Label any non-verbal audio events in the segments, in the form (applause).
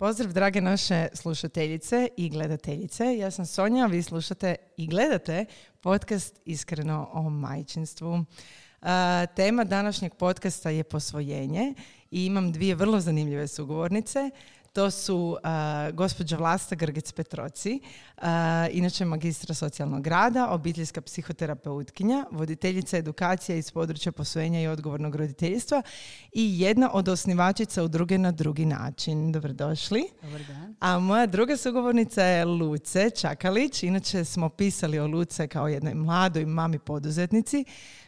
Pozdrav drage naše slušateljice i gledateljice. Ja sam Sonja, vi slušate i gledate podcast Iskreno o majčinstvu. Uh, tema današnjeg podcasta je posvojenje i imam dvije vrlo zanimljive sugovornice. To su uh, gospođa Vlasta Grgec Petroci, uh, inače magistra socijalnog rada, obiteljska psihoterapeutkinja, voditeljica edukacija iz područja posvojenja i odgovornog roditeljstva i jedna od osnivačica u druge na drugi način. Dobrodošli. Dobar dan. A moja druga sugovornica je Luce Čakalić. Inače smo pisali o Luce kao jednoj mladoj mami poduzetnici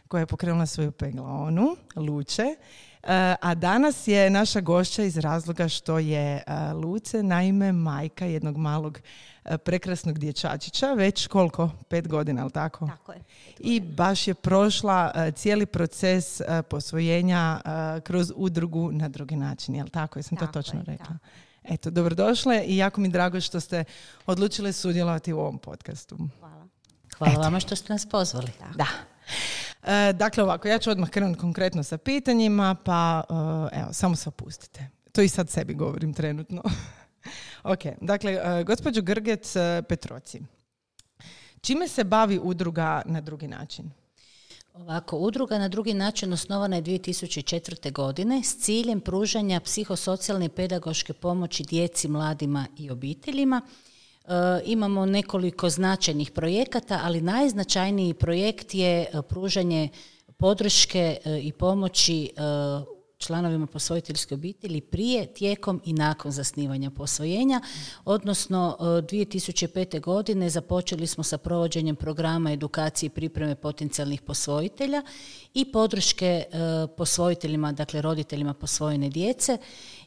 koja je pokrenula svoju peglaonu, Luče. E, a danas je naša gošća iz razloga što je e, Luce naime majka jednog malog e, prekrasnog dječačića, već koliko? Pet godina, ali tako? Tako je. I baš je prošla cijeli proces posvojenja kroz udrugu na drugi način, jel tako? Jesam to Tako točno je, rekla? tako. Eto, dobrodošle i jako mi drago što ste odlučile sudjelovati u ovom podcastu. Hvala. Hvala vama što ste nas pozvali. Da. E, dakle, ovako, ja ću odmah krenuti konkretno sa pitanjima, pa e, evo, samo se opustite. To i sad sebi govorim trenutno. (laughs) ok, dakle, e, gospođo Grgec e, Petroci, čime se bavi udruga na drugi način? Ovako, udruga na drugi način osnovana je 2004. godine s ciljem pružanja psihosocijalne i pedagoške pomoći djeci, mladima i obiteljima. E, imamo nekoliko značajnih projekata, ali najznačajniji projekt je e, pružanje podrške e, i pomoći članovima posvojiteljske obitelji prije, tijekom i nakon zasnivanja posvojenja, odnosno e, 2005. godine započeli smo sa provođenjem programa edukacije i pripreme potencijalnih posvojitelja i podrške posvojiteljima, dakle roditeljima posvojene djece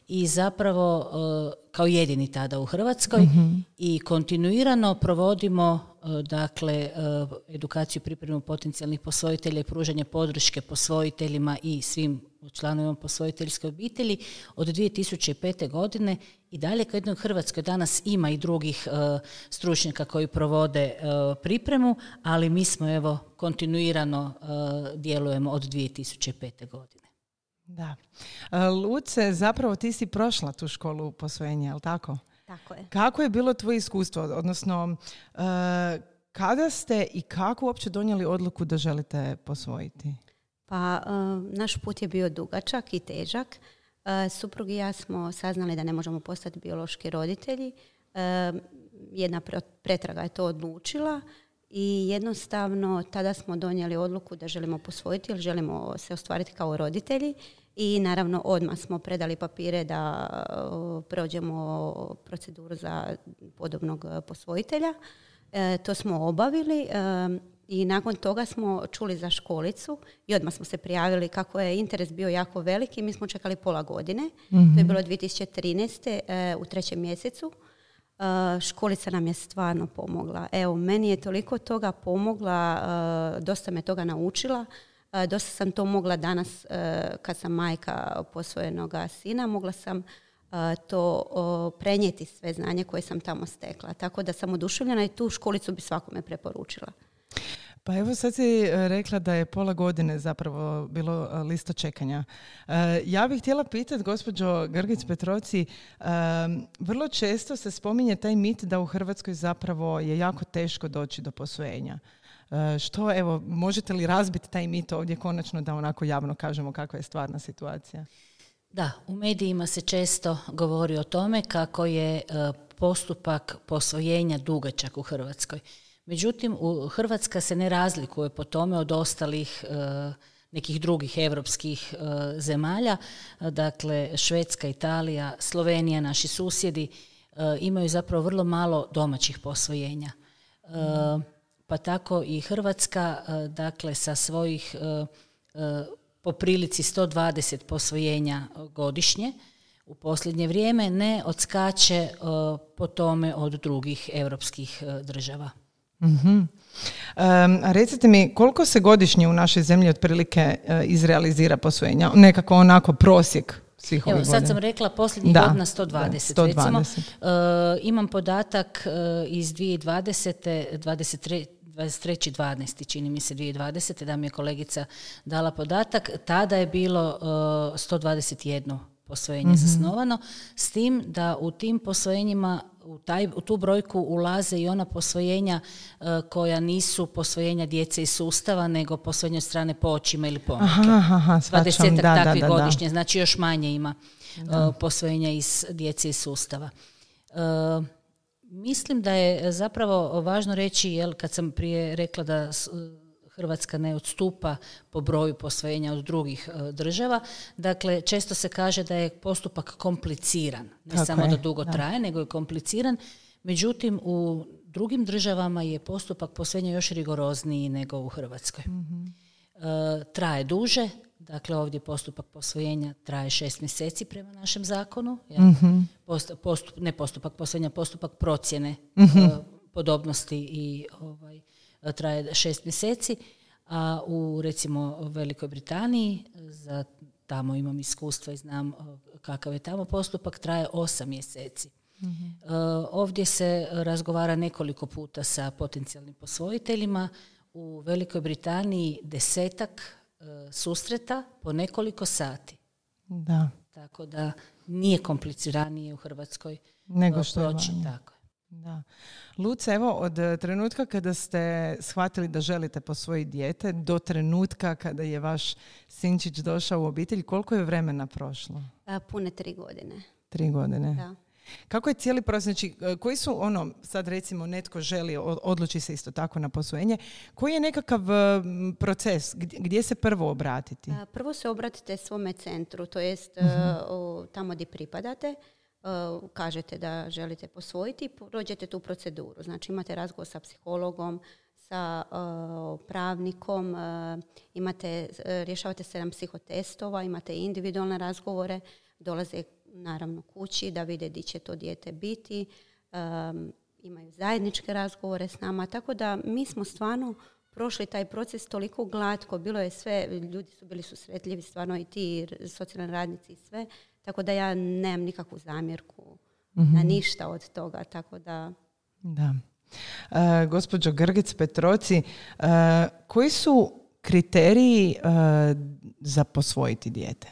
i zapravo e, kao jedini tada u Hrvatskoj i kontinuirano provodimo e, dakle e, edukaciju pripremu potencijalnih posvojitelja i pružanje podrške posvojiteljima i svim članovima posvojiteljske obitelji od 2005. godine i dalje kao jednog Hrvatskoj danas ima i drugih stručnjaka koji provode pripremu, ali mi smo evo kontinuirano djelujemo od 2005. godine. Da. E, Luce, zapravo ti si prošla tu školu posvojenja, jel tako? Tako je. Kako je bilo tvoje iskustvo? Odnosno, e, kada ste i kako uopće donijeli odluku da želite posvojiti? Pa e, naš put je bio dugačak i težak. Suprug i ja smo saznali da ne možemo postati biološki roditelji. Jedna pre- pretraga je to odlučila i jednostavno tada smo donijeli odluku da želimo posvojiti jer želimo se ostvariti kao roditelji i naravno odmah smo predali papire da prođemo proceduru za podobnog e, posvojitelja. E, to smo obavili e, i nakon toga smo čuli za školicu i odmah smo se prijavili kako je interes bio jako veliki. Mi smo čekali pola godine. To je bilo 2013. e, u trećem mjesecu. E, školica nam je stvarno pomogla. Evo, meni je toliko toga pomogla, e, dosta me toga naučila. E, dosta sam to mogla danas, kad sam majka posvojenoga sina, mogla sam to prenijeti sve znanje koje sam tamo stekla. Tako da sam oduševljena i tu školicu bi svakome preporučila. Pa evo sad si e, rekla da je pola godine zapravo bilo e, lista čekanja. E, Ja bih htjela pitati gospođo Grgić Petroci, vrlo često se spominje taj mit da u Hrvatskoj zapravo je jako teško doći do posvojenja. Što, evo, možete li razbiti taj mit ovdje konačno da onako javno kažemo kakva je stvarna situacija? Da, u medijima se često govori o tome kako je postupak posvojenja dugačak u Hrvatskoj. Međutim, Hrvatska se ne razlikuje po tome od ostalih e, nekih drugih europskih e, zemalja. Dakle, Švedska, Italija, Slovenija, naši susjedi e, imaju zapravo vrlo malo domaćih posvojenja. Pa tako i Hrvatska, dakle, sa svojih po prilici 120 posvojenja godišnje, u posljednje vrijeme ne odskače po tome od drugih europskih e, država. Mhm. recite mi, koliko se godišnje u našoj zemlji otprilike uh, izrealizira posvojenja? Nekako onako prosjek svih Evo, sad sam rekla posljednjih godina 120. Da, 120. Recimo, uh, imam podatak uh, iz 2020. 23. 23.12. čini mi se 2020. da mi je kolegica dala podatak. Tada je bilo uh, 121 posvojenje mm zasnovano, s tim da u tim posvojenjima u, taj, u tu brojku ulaze i ona posvojenja uh, koja nisu posvojenja djece iz sustava, nego posvojenja strane počima ili pomoke. Aha, aha, takvih godišnje, znači još manje ima uh, posvojenja iz djece iz sustava. Uh, mislim da je zapravo važno reći, jel, kad sam prije rekla da Hrvatska ne odstupa po broju posvojenja od drugih e, država. Dakle, često se kaže da je postupak kompliciran. Ne samo da dugo traje, nego je kompliciran. Međutim, u drugim državama je postupak posvojenja još rigorozniji nego u Hrvatskoj. mm traje duže, Dakle, ovdje postupak posvojenja traje šest mjeseci prema našem zakonu. mm Postup, ne postupak posvojenja, postupak procjene mhm. e, podobnosti i ovaj, traje šest mjeseci, a u recimo Velikoj Britaniji, za tamo imam iskustva i znam kakav je tamo postupak, traje osam mjeseci. mm Ovdje se razgovara nekoliko puta sa potencijalnim posvojiteljima. U Velikoj Britaniji desetak e, susreta po nekoliko sati. Da. Tako da nije kompliciranije u Hrvatskoj nego što proći. Je tako. Da. Luce, evo od e, trenutka kada ste shvatili da želite posvojiti dijete do trenutka kada je vaš sinčić došao u obitelj, koliko je vremena prošlo? A, pune tri godine. Tri godine. Da. Kako je cijeli proces, znači e, koji su ono, sad recimo netko želi, odluči se isto tako na posvojenje, koji je nekakav e, proces, gdje se prvo obratiti? Prvo se obratite svome centru, to jest mhm. tamo gdje pripadate, kažete da želite posvojiti, prođete tu proceduru. Znači imate razgovor sa psihologom, sa uh, pravnikom, uh, imate, rješavate sedam psihotestova, imate individualne razgovore, dolaze naravno kući da vide di će to dijete biti, imaju zajedničke razgovore s nama, tako da mi smo stvarno prošli taj proces toliko glatko, bilo je sve, ljudi su bili susretljivi, stvarno i ti socijalni radnici i sve, tako da ja nemam nikakvu zamjerku na mhm. ništa od toga. Tako da... Da. E, gospođo Grgic Petroci, e, koji su kriteriji e, za posvojiti dijete?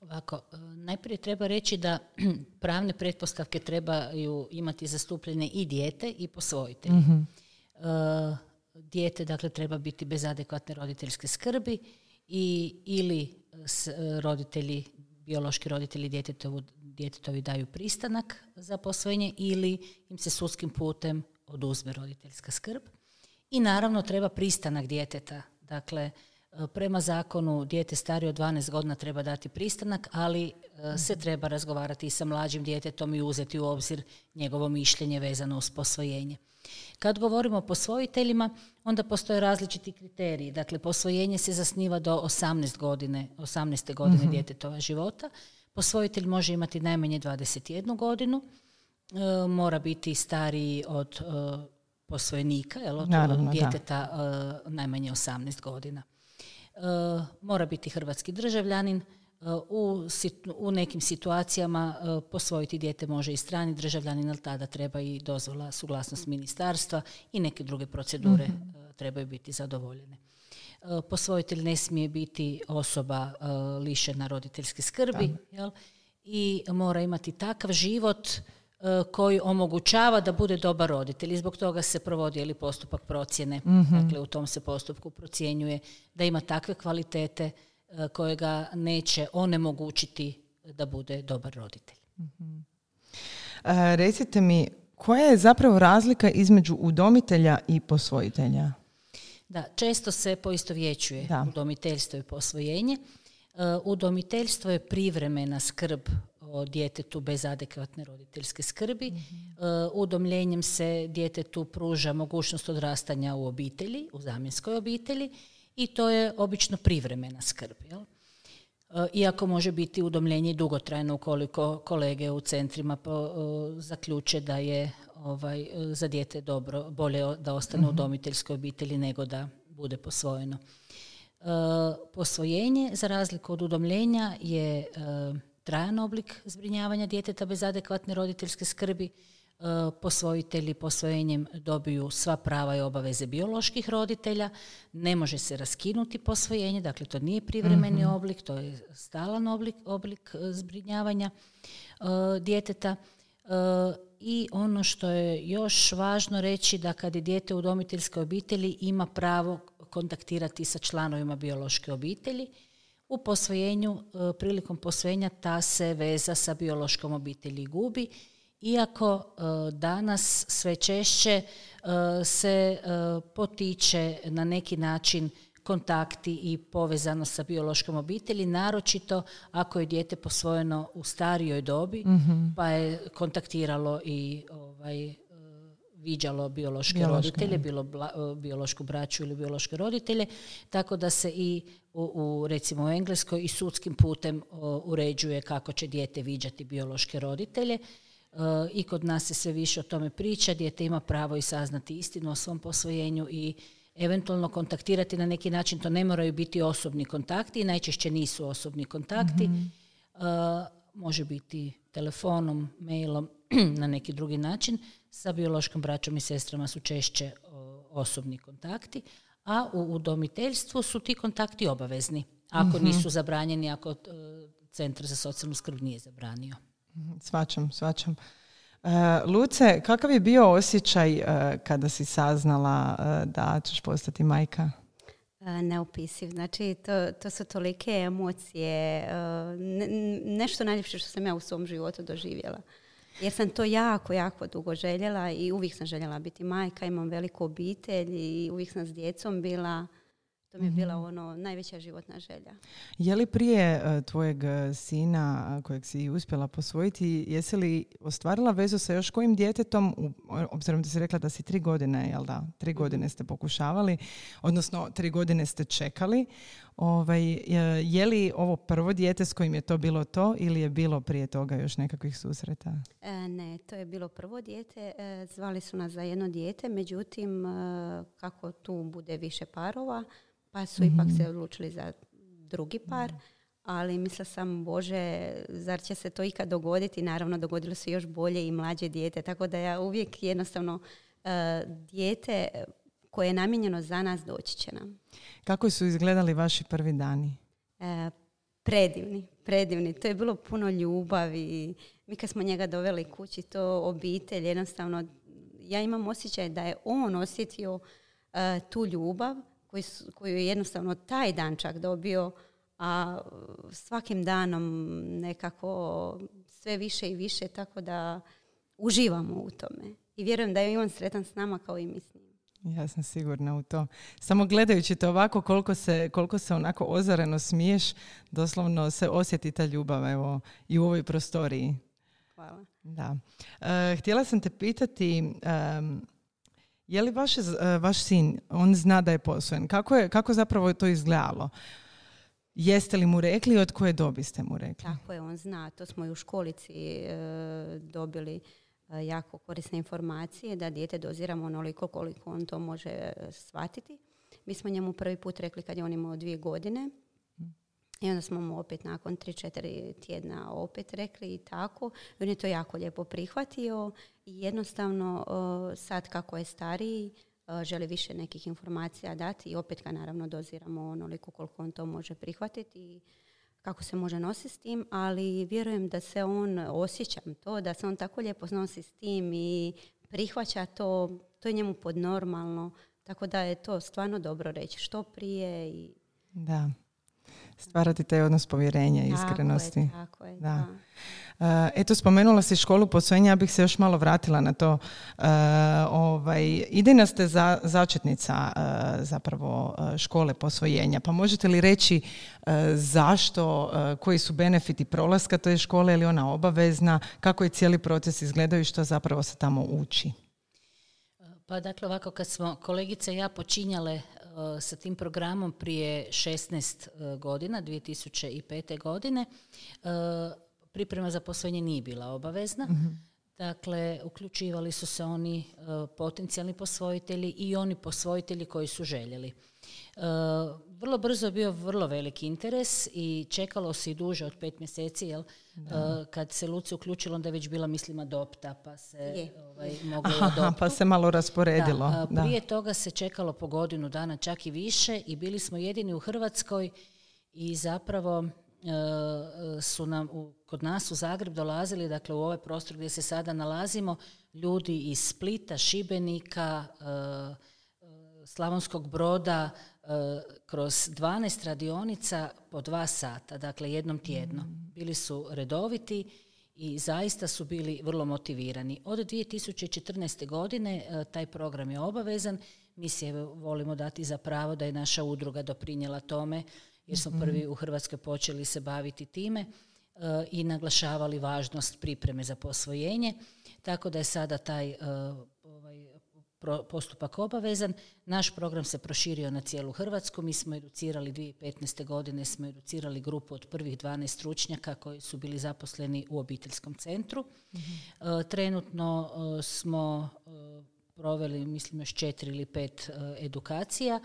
Ovako, najprije treba reći da (clears throat) pravne pretpostavke trebaju imati zastupljene i dijete i posvojitelj. mm dijete dakle treba biti bez adekvatne roditeljske skrbi i ili s, roditelji biološki roditelji djetetovu, djetetovi daju pristanak za posvojenje ili im se sudskim putem oduzme roditeljska skrb. I naravno treba pristanak djeteta. Dakle, prema zakonu dijete starije od 12 godina treba dati pristanak, ali e, se treba razgovarati i sa mlađim djetetom i uzeti u obzir njegovo mišljenje vezano uz posvojenje. Kad govorimo o posvojiteljima, onda postoje različiti kriteriji. Dakle, posvojenje se zasniva do 18 godine, 18. godine uh djetetova života. Posvojitelj može imati najmanje 21 godinu, e, mora biti stariji od e, posvojenika, jel, od djeteta e, najmanje 18 godina. Mora biti hrvatski državljanin, u, u nekim situacijama e, posvojiti dijete može i strani državljanin, ali tada treba i dozvola, suglasnost ministarstva i neke druge procedure mhm. trebaju biti zadovoljene. Posvojitelj ne smije biti osoba lišena roditeljske skrbi jel? i mora imati takav život koji omogućava da bude dobar roditelj i zbog toga se provodi ili postupak procjene. Mhm. Dakle, u tom se postupku procjenjuje da ima takve kvalitete E, kojega neće onemogućiti da bude dobar roditelj. uh recite mi, koja je zapravo razlika između udomitelja i posvojitelja? Da, često se poistovjećuje da. udomiteljstvo i posvojenje. Udomiteljstvo je privremena skrb o djetetu bez adekvatne roditeljske skrbi. mm udomljenjem se djetetu pruža mogućnost odrastanja u obitelji, u zamjenskoj obitelji i to je obično privremena skrb. Jel? iako može biti udomljenje dugotrajno ukoliko kolege u centrima zaključe da je ovaj, za dijete dobro, bolje da ostane u mhm. udomiteljskoj obitelji nego da bude posvojeno. Posvojenje, za razliku od udomljenja, je trajan oblik zbrinjavanja djeteta bez adekvatne roditeljske skrbi. E, posvojitelji posvojenjem dobiju sva prava i obaveze bioloških roditelja. Ne može se raskinuti posvojenje, dakle to nije privremeni mhm. oblik, to je stalan oblik, oblik e, zbrinjavanja e, djeteta. I ono što je još važno reći da kad je dijete u udomiteljskoj obitelji ima pravo kontaktirati sa članovima biološke obitelji u posvojenju, e, prilikom posvojenja ta se veza sa biološkom obitelji gubi, iako e, danas sve češće e, se potiče na neki način kontakti i povezano sa biološkom obitelji, naročito ako je dijete posvojeno u starijoj dobi, mhm. pa je kontaktiralo i ovaj, viđalo biološke roditelje, bilo biološku braću ili biološke roditelje, tako da se i u, recimo u Engleskoj i sudskim putem uređuje kako će dijete viđati biološke roditelje. E, I kod nas se sve više o tome priča, dijete ima pravo i saznati istinu o svom posvojenju i eventualno kontaktirati na neki način, to ne moraju biti osobni kontakti i najčešće nisu osobni kontakti. Mhm. E, može biti telefonom, mailom, (clears throat) na neki drugi način. Sa biološkom braćom i sestrama su češće osobni kontakti, a u udomiteljstvu su ti kontakti obavezni. Ako mhm. nisu zabranjeni, ako e, Centar za socijalnu skrb nije zabranio. Mhm, svačam, svačam. Uh, Luce, kakav je bio osjećaj e, kada si saznala da ćeš postati majka? neopisiv. Znači, to, to su tolike emocije. nešto najljepše što sam ja u svom životu doživjela. Jer sam to jako, jako dugo željela i uvijek sam željela biti majka, imam veliku obitelj i uvijek sam s djecom bila. To mi je bila mhm. ono najveća životna želja. Je li prije e, tvojeg e, sina kojeg si uspjela posvojiti, jesi li ostvarila vezu sa još kojim djetetom, obzirom da si rekla da si tri godine, jel da, tri mhm. godine ste pokušavali, odnosno tri godine ste čekali. Ovaj, je li ovo prvo dijete s kojim je to bilo to ili je bilo prije toga još nekakvih susreta? E, ne, to je bilo prvo dijete. E, zvali su nas za jedno dijete, međutim, e, kako tu bude više parova, pa su ipak mhm. se odlučili za drugi par. Ali mislila sam, Bože, zar će se to ikad dogoditi? Naravno, dogodilo se još bolje i mlađe dijete. Tako da ja uvijek jednostavno dijete koje je namijenjeno za nas doći će nam. Kako su izgledali vaši prvi dani? E, predivni, predivni. To je bilo puno ljubavi. Mi kad smo njega doveli kući, to obitelj, jednostavno, ja imam osjećaj da je on osjetio e, tu ljubav koju, koju je jednostavno taj dan čak dobio, a svakim danom nekako sve više i više, tako da uživamo u tome. I vjerujem da je i on sretan s nama kao i mi s njim. Ja sam sigurna u to. Samo gledajući to ovako, koliko se, koliko se onako ozareno smiješ, doslovno se osjeti ta ljubav evo, i u ovoj prostoriji. Hvala. Da. E, htjela sam te pitati, je li vaš, e, vaš sin, on zna da je posvojen, kako, je, kako zapravo je to izgledalo? Jeste li mu rekli od koje dobi ste mu rekli? Tako je, on zna. To smo i u školici e, dobili E, jako korisne informacije da dijete doziramo onoliko koliko on to može e, shvatiti. Mi smo njemu prvi put rekli kad je on imao dvije godine i onda smo mu opet nakon 3-4 tjedna opet rekli i tako. I on je to jako lijepo prihvatio i jednostavno e, sad kako je stariji želi više nekih informacija dati i opet ga naravno doziramo onoliko koliko on to može prihvatiti i kako se može nositi s tim, ali vjerujem da se on, osjećam to, da se on tako lijepo nosi s tim i prihvaća to, to je njemu podnormalno, tako da je to stvarno dobro reći što prije. I... Da, stvarati taj odnos povjerenja i iskrenosti. Tako je, tako je. Da. Eh, eto, spomenula si školu posvojenja, ja bih se još malo vratila na to. Uh, ovaj, idejna ste za, začetnica uh, zapravo škole posvojenja, pa možete li reći zašto, koji su benefiti prolaska toj škole, je li ona obavezna, kako je cijeli proces izgledao i što zapravo se tamo uči? Pa dakle ovako kad smo kolegice i ja počinjale sa tim programom prije 16 godina, 2005. godine. Priprema za posvojenje nije bila obavezna. Mhm. Dakle, uključivali su se oni potencijalni posvojitelji i oni posvojitelji koji su željeli. Vrlo brzo je bio vrlo veliki interes i čekalo se i duže od pet mjeseci, jel? kad se Luci uključilo, onda je već bila mislim adopta, pa se ovaj, moglo Aha, pa se malo rasporedilo. Da, prije toga se čekalo po godinu dana, čak i više i bili smo jedini u Hrvatskoj i zapravo su nam u, kod nas u Zagreb dolazili, dakle u ovaj prostor gdje se sada nalazimo, ljudi iz Splita, Šibenika, Slavonskog broda kroz 12 radionica po dva sata, dakle jednom tjedno. Mm. Bili su redoviti i zaista su bili vrlo motivirani. Od 2014. godine e, taj program je obavezan. Mi se volimo dati za pravo da je naša udruga doprinjela tome jer smo mhm. prvi u Hrvatskoj počeli se baviti time e, i naglašavali važnost pripreme za posvojenje. Tako da je sada taj postupak obavezan. Naš program se proširio na cijelu Hrvatsku. Mi smo educirali 2015. godine, smo educirali grupu od prvih 12 stručnjaka koji su bili zaposleni u obiteljskom centru. Mhm. E, trenutno e, smo e, proveli, mislim, još četiri ili pet edukacija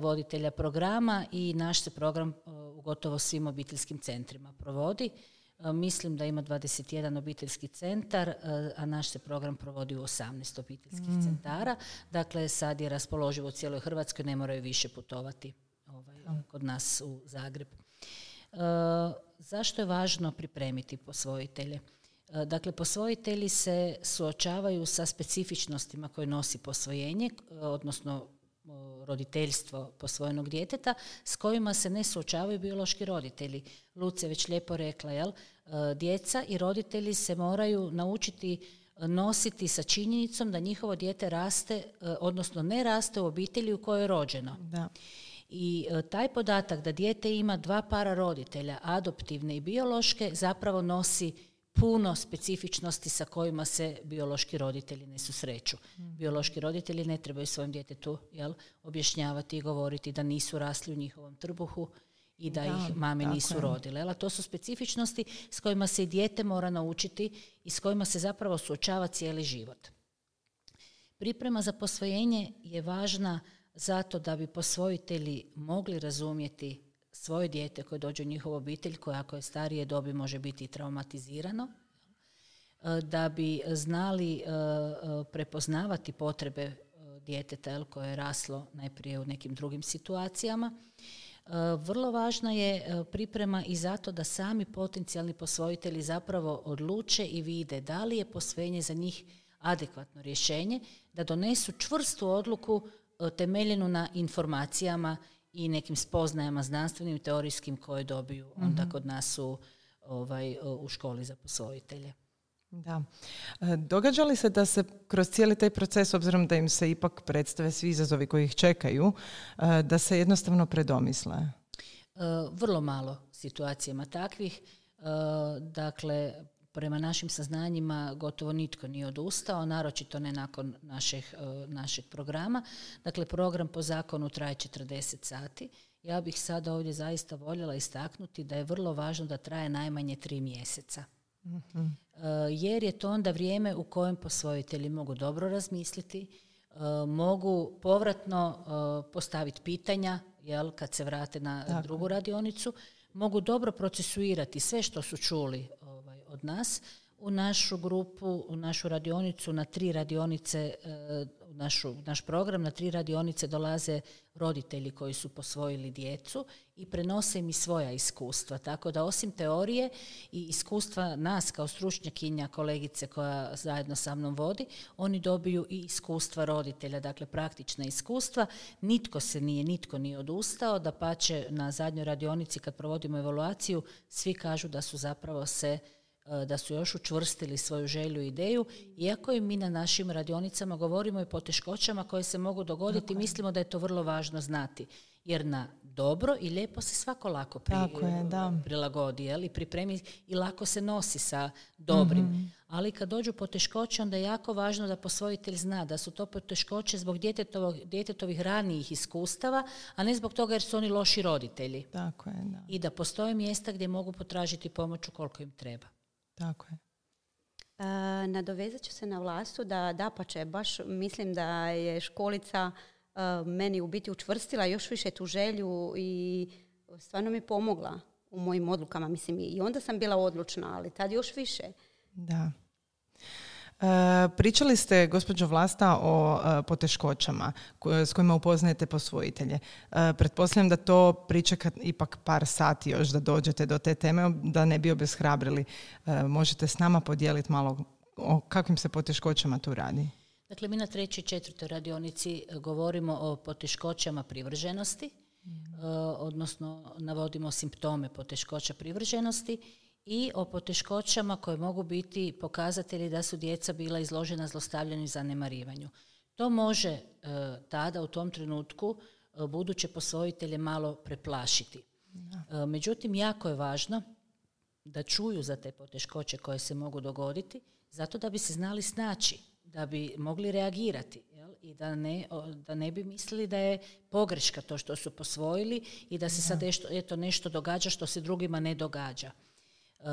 voditelja programa i naš se program u gotovo svim obiteljskim centrima provodi. Mislim da ima 21 obiteljski centar, a naš se program provodi u 18 obiteljskih mm. centara. Dakle, sad je raspoloživo u cijeloj Hrvatskoj, ne moraju više putovati ovaj, kod nas u Zagreb. zašto je važno pripremiti posvojitelje? Dakle, posvojitelji se suočavaju sa specifičnostima koje nosi posvojenje, odnosno roditeljstvo posvojenog djeteta s kojima se ne suočavaju biološki roditelji. Luce već lijepo rekla, jel? E, djeca i roditelji se moraju naučiti nositi sa činjenicom da njihovo dijete raste, e, odnosno ne raste u obitelji u kojoj je rođeno. Da. I e, taj podatak da dijete ima dva para roditelja, adoptivne i biološke, zapravo nosi puno specifičnosti sa kojima se biološki roditelji ne susreću. Mm. Biološki roditelji ne trebaju svojem djetetu jel, objašnjavati i govoriti da nisu rasli u njihovom trbuhu i da, ih mame nisu je. rodile. Jel? To su specifičnosti s kojima se i dijete mora naučiti i s kojima se zapravo suočava cijeli život. Priprema za posvojenje je važna zato da bi posvojitelji mogli razumjeti svoje dijete koje dođe u njihovu obitelj, koje ako je starije dobi može biti traumatizirano, e, da bi znali e, e, prepoznavati potrebe djeteta koje je raslo najprije u nekim drugim situacijama. Vrlo važna je priprema i zato da sami potencijalni posvojitelji zapravo odluče i vide da li je posvojenje za njih adekvatno rješenje, da donesu čvrstu odluku temeljenu na informacijama i nekim spoznajama znanstvenim i teorijskim koje dobiju onda mhm. kod nas u, ovaj, u školi za posvojitelje. Da. E, događa li se da se kroz cijeli taj proces, obzirom da im se ipak predstave svi izazovi koji ih čekaju, e, da se jednostavno predomisle? E, vrlo malo situacijama takvih. Dakle, prema našim saznanjima gotovo nitko nije odustao, naročito ne nakon našeg, e, našeg programa. Dakle, program po zakonu traje 40 sati. Ja bih sada ovdje zaista voljela istaknuti da je vrlo važno da traje najmanje tri mjeseca. Mhm. E, jer je to onda vrijeme u kojem posvojitelji mogu dobro razmisliti, e, mogu povratno postaviti pitanja jel, kad se vrate na drugu radionicu, mogu dobro procesuirati sve što su čuli od nas u našu grupu, u našu radionicu na tri radionice, e, u našu, naš program na tri radionice dolaze roditelji koji su posvojili djecu i prenose im i svoja iskustva. Tako da osim teorije i iskustva nas kao stručnjakinja, kolegice koja zajedno sa mnom vodi, oni dobiju i iskustva roditelja, dakle praktična iskustva. Nitko se nije, nitko nije odustao, da pače na zadnjoj radionici kad provodimo evaluaciju, svi kažu da su zapravo se da su još učvrstili svoju želju i ideju, iako i mi na našim radionicama govorimo i po teškoćama koje se mogu dogoditi, mislimo da je to vrlo važno znati. Jer na dobro i lijepo se svako lako prilagodi jel? i pripremi i lako se nosi sa dobrim. Mhm. Ali kad dođu poteškoće, onda je jako važno da posvojitelj zna da su to poteškoće zbog djetetovih ranijih iskustava, a ne zbog toga jer su oni loši roditelji. Tako je, da. I da postoje mjesta gdje mogu potražiti pomoć koliko im treba. Tako je. E, nadovezat ću se na vlastu da dapače, baš mislim da je školica e, meni u biti učvrstila još više tu želju i stvarno mi pomogla u mojim odlukama. Mislim, i onda sam bila odlučna, ali tad još više. Da. E, pričali ste, gospođo Vlasta, o e, poteškoćama s kojima upoznajete posvojitelje. E, pretpostavljam da to pričeka ipak par sati još da dođete do te teme, da ne bi obeshrabrili. Možete s nama podijeliti malo o kakvim se poteškoćama tu radi? Dakle, mi na trećoj i četvrtoj radionici govorimo o poteškoćama privrženosti, odnosno navodimo simptome poteškoća privrženosti i o poteškoćama koje mogu biti pokazatelji da su djeca bila izložena zlostavljanju i zanemarivanju. To može e, tada u tom trenutku e, buduće posvojitelje malo preplašiti. E, međutim, jako je važno da čuju za te poteškoće koje se mogu dogoditi, zato da bi se znali snaći, da bi mogli reagirati jel? i da ne, da ne bi mislili da je pogreška to što su posvojili i da se sad eto, eto nešto događa što se drugima ne događa. E,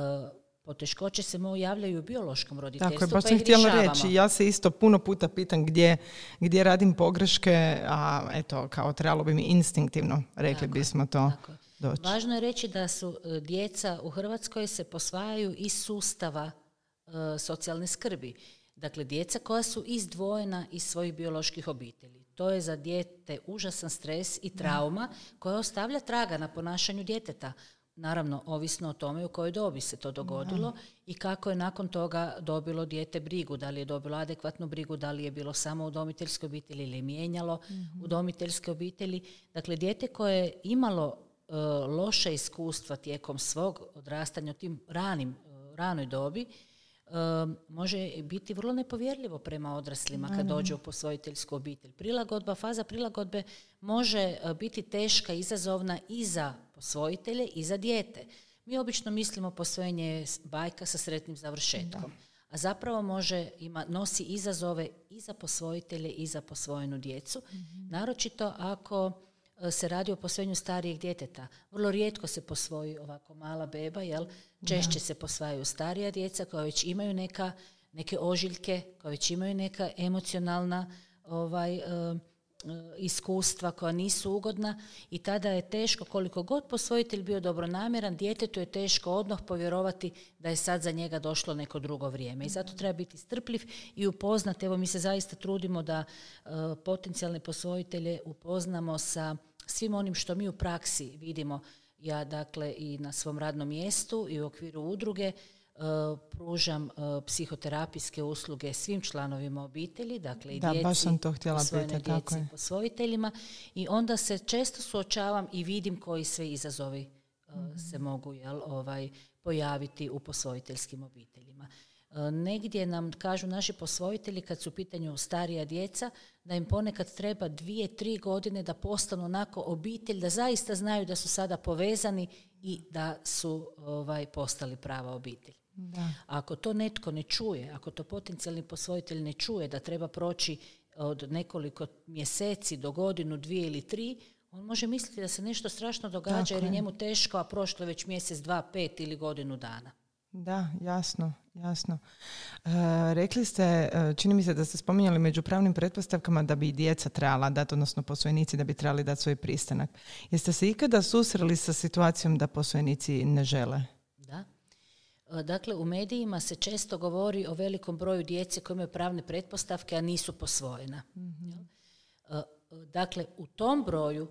poteškoće se mogu javljaju u biološkom roditeljstvu. Tako je, baš pa sam htjela reći. Ja se isto puno puta pitam gdje, gdje radim pogreške, a eto, kao trebalo bi mi instinktivno, rekli bismo to. Doći. Važno je reći da su e, djeca u Hrvatskoj se posvajaju iz sustava e, socijalne skrbi. Dakle, djeca koja su izdvojena iz svojih bioloških obitelji. To je za dijete užasan stres i trauma koja ostavlja traga na ponašanju djeteta. Naravno, ovisno o tome u kojoj dobi se to dogodilo i kako je nakon toga dobilo dijete brigu, da li je dobilo adekvatnu brigu, da li je bilo samo u udomiteljskoj obitelji ili je mijenjalo mm-hmm. udomiteljske obitelji. Dakle, dijete koje je imalo e, loše iskustva tijekom svog odrastanja u tim ranim, e, ranoj dobi, e, može biti vrlo nepovjerljivo prema odraslima kad dođe u posvojiteljsku obitelj. Prilagodba, faza prilagodbe može biti teška, izazovna i za posvojitelje i za dijete. Mi obično mislimo posvojenje je bajka sa sretnim završetkom. A zapravo može, ima, nosi izazove i za posvojitelje i za posvojenu djecu. Mhm. Naročito ako e, se radi o posvojenju starijeg djeteta. Vrlo rijetko se posvoji ovako mala beba, jel? Češće se posvajaju starija djeca koja već imaju neka, neke ožiljke, koja već imaju neka emocionalna ovaj, E, iskustva koja nisu ugodna i tada je teško, koliko god posvojitelj bio dobronamjeran, djetetu je teško odmah povjerovati da je sad za njega došlo neko drugo vrijeme. I zato treba biti strpljiv i upoznati. Evo mi se zaista trudimo da e, potencijalne posvojitelje upoznamo sa svim onim što mi u praksi vidimo. Ja dakle i na svom radnom mjestu i u okviru udruge E, pružam e, psihoterapijske usluge svim članovima obitelji, dakle i da, djeci, baš sam to htjela djeci, posvojiteljima i onda se često suočavam i vidim koji sve izazovi e, mhm. se mogu jel, ovaj, pojaviti u posvojiteljskim obiteljima. Negdje nam kažu naši posvojitelji kad su u pitanju starija djeca da im ponekad treba dvije, tri godine da postanu onako obitelj, da zaista znaju da su sada povezani i da su ovaj, postali prava obitelj. Da. Ako to netko ne čuje, ako to potencijalni posvojitelj ne čuje da treba proći od nekoliko mjeseci do godinu, dvije ili tri, on može misliti da se nešto strašno događa jer je njemu teško, a prošlo je već mjesec, dva, pet ili godinu dana. Da, jasno, jasno. E, rekli ste, e, čini mi se da ste spominjali među pravnim pretpostavkama da bi djeca trebala dati, odnosno posvojenici da bi trebali dati svoj pristanak. Jeste se ikada susreli sa situacijom da posvojenici ne žele? E, dakle, u medijima se često govori o velikom broju djece koje imaju pravne pretpostavke, a nisu posvojena. Mhm. E, dakle, u tom broju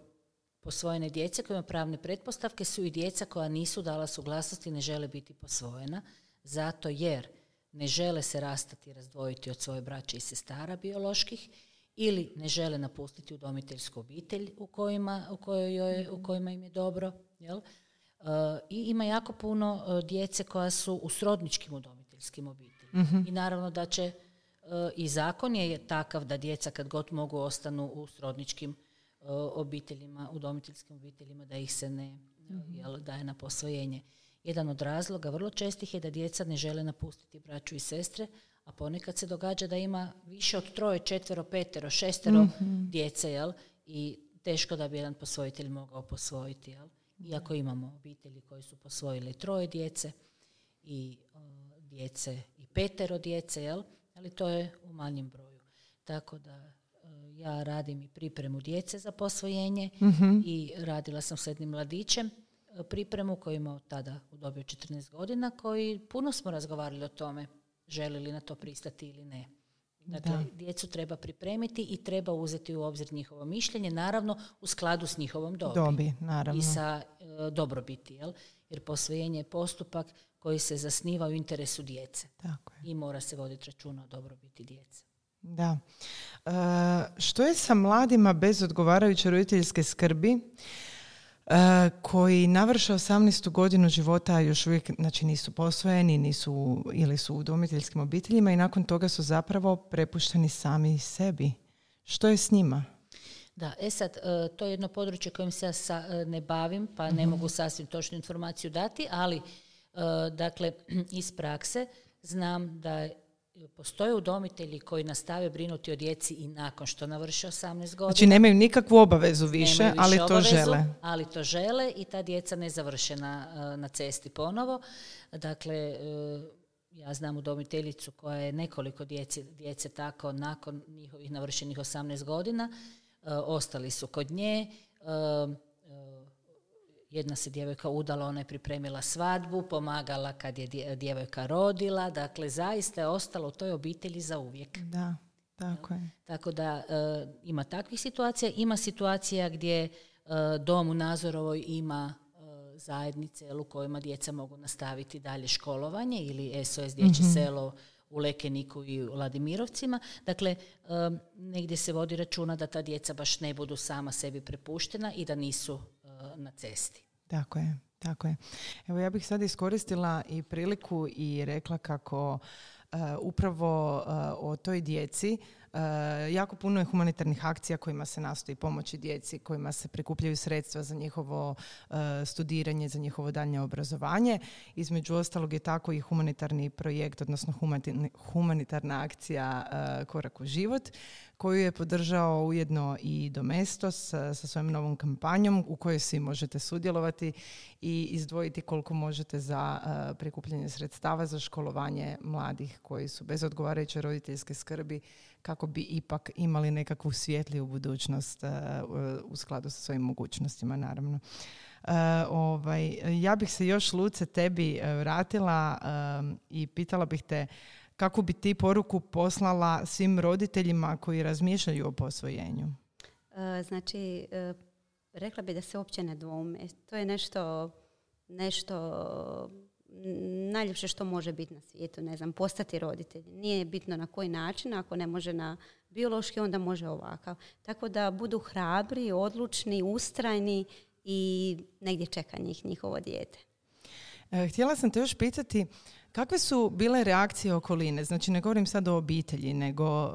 posvojene djece koje imaju pravne pretpostavke su i djeca koja nisu dala suglasnost i ne žele biti posvojena, zato jer ne žele se rastati i razdvojiti od svoje braće i sestara bioloških ili ne žele napustiti udomiteljsku obitelj u kojima, u kojoj, u kojima im je dobro, jel? I ima jako puno e, djece koja su u srodničkim udomiteljskim obiteljima. Mhm. I naravno da će e, i zakon je takav da djeca kad god mogu ostanu u srodničkim obiteljima, udomiteljskim obiteljima da ih se ne jel, daje na posvojenje. Jedan od razloga vrlo čestih je da djeca ne žele napustiti braću i sestre, a ponekad se događa da ima više od troje, četvero, petero, šestero djece, jel? I teško da bi jedan posvojitelj mogao posvojiti, jel? Iako imamo obitelji koji su posvojili troje djece i djece i petero djece, jel? Ali to je u manjem broju. Tako da ja radim i pripremu djece za posvojenje i radila sam s jednim mladićem e, pripremu koji imao tada u dobi 14 godina koji puno smo razgovarali o tome želi li na to pristati ili ne. Dakle, djecu treba pripremiti i treba uzeti u obzir njihovo mišljenje, naravno u skladu s njihovom dobi. Dobi, naravno. I sa e, dobrobiti, jel? Jer posvojenje je postupak koji se zasniva u interesu djece. Tako je. I mora se voditi računa o dobrobiti djece. Da. E, što je sa mladima bez odgovarajuće roditeljske skrbi? E, koji navrše 18. godinu života još uvijek znači, nisu posvojeni nisu, ili su u udomiteljskim obiteljima i nakon toga su zapravo prepušteni sami sebi. Što je s njima? Da, e sad, e, to je jedno područje kojim se ja e, ne bavim, pa ne mhm. mogu sasvim točnu informaciju dati, ali dakle, (clears throat) iz prakse znam da Postoje udomitelji koji nastave brinuti o djeci i nakon što navrše 18 godina. Znači nemaju nikakvu obavezu više, ali to žele. Ali to žele i ta djeca ne završe na, eh, na cesti ponovo. Dakle, eh, ja znam udomiteljicu koja je nekoliko djece, djece tako nakon njihovih navršenih 18 godina. Eh, ostali su kod nje jedna se djevojka udala, ona je pripremila svadbu, pomagala kad je djevojka rodila, dakle zaista je ostalo u toj obitelji za uvijek. Da, tako je. Tako da e, ima takvih situacija, ima situacija gdje e, dom u Nazorovoj ima e, zajednice u kojima djeca mogu nastaviti dalje školovanje ili SOS dječje mm selo u Lekeniku i u Ladimirovcima. Dakle, negdje se vodi računa da ta djeca baš ne budu sama sebi prepuštena i da nisu na cesti. Tako je, tako je. Evo ja bih sad iskoristila i priliku i rekla kako uh, upravo uh, o toj djeci E, jako puno je humanitarnih akcija kojima se nastoji pomoći djeci, kojima se prikupljaju sredstva za njihovo e, studiranje, za njihovo daljnje obrazovanje. Između ostalog je tako i humanitarni projekt, odnosno humanitarna akcija e, Korak u život, koju je podržao ujedno i Domestos sa svojom novom kampanjom u kojoj svi možete sudjelovati i izdvojiti koliko možete za prikupljanje sredstava za školovanje mladih koji su bez odgovarajuće roditeljske skrbi kako bi ipak imali nekakvu svjetliju budućnost uh, u skladu sa svojim mogućnostima, naravno. Uh, ovaj, ja bih se još, Luce, tebi uh, vratila i pitala bih te kako bi ti poruku poslala svim roditeljima koji razmišljaju o posvojenju? Znači, rekla bi da se uopće ne dvoume. To je nešto, nešto najljepše što može biti na svijetu, ne znam, postati roditelj. Nije bitno na koji način, ako ne može na biološki, onda može ovakav. Tako da budu hrabri, odlučni, ustrajni i negdje čeka njih njihovo dijete. E, htjela sam te još pitati, kakve su bile reakcije okoline? Znači ne govorim sad o obitelji, nego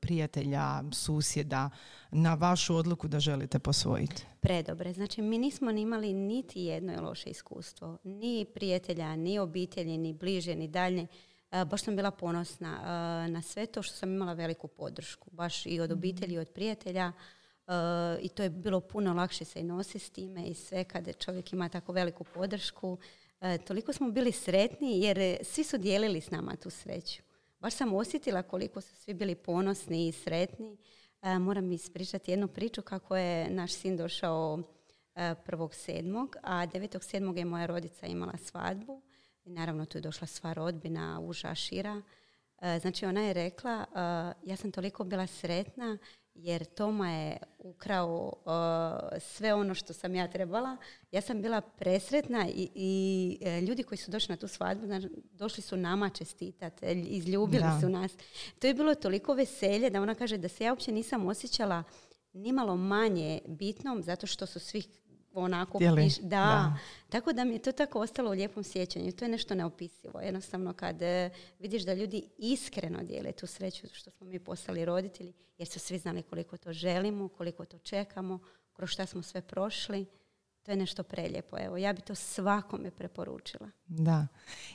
prijatelja, susjeda na vašu odluku da želite posvojiti? Predobre. Znači mi nismo imali niti jedno loše iskustvo. Ni prijatelja, ni obitelji, ni bliže, ni dalje. E, baš sam bila ponosna e, na sve to što sam imala veliku podršku. Baš i od mhm. obitelji i od prijatelja. I to je bilo puno lakše se i nositi s time i sve kada čovjek ima tako veliku podršku. E, toliko smo bili sretni jer e, svi su dijelili s nama tu sreću. Baš sam osjetila koliko su svi bili ponosni i sretni. E, moram ispričati jednu priču kako je naš sin došao prvog sedmog, a 9.7. je moja rodica imala svadbu. I naravno tu je došla sva rodbina, uža, šira. Znači ona je rekla, ja sam toliko bila sretna jer Toma je ukrao uh, sve ono što sam ja trebala. Ja sam bila presretna i, i e, ljudi koji su došli na tu svadbu, znači, došli su nama čestitati, izljubili su nas. To je bilo toliko veselje da ona kaže da se ja uopće nisam osjećala nimalo manje bitnom zato što su svi onako piš- da. da. Tako da mi je to tako ostalo u lijepom sjećanju. To je nešto neopisivo. Jednostavno kad e, vidiš da ljudi iskreno dijele tu sreću što smo mi postali roditelji, jer su svi znali koliko to želimo, koliko to čekamo, kroz šta smo sve prošli. To je nešto prelijepo. Evo, ja bi to svakome preporučila. Da.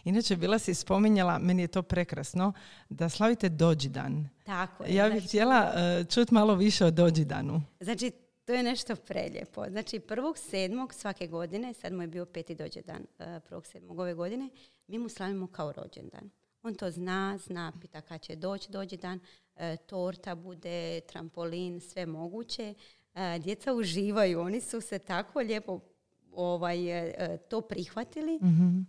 Inače, bila si spominjala, meni je to prekrasno, da slavite dođidan. Tako je. Ja bih Znači- htjela uh, čuti malo više o dođidanu. Znači, to je nešto preljepo. Znači, prvog sedmog svake godine, sad mu je bio peti dođendan eh, prvog sedmog ove godine, mi mu slavimo kao rođendan. On to zna, zna, pita kad će doći dođendan, eh, torta bude, trampolin, sve moguće. Eh, Djeca uživaju, oni su se tako lijepo ovaj, to prihvatili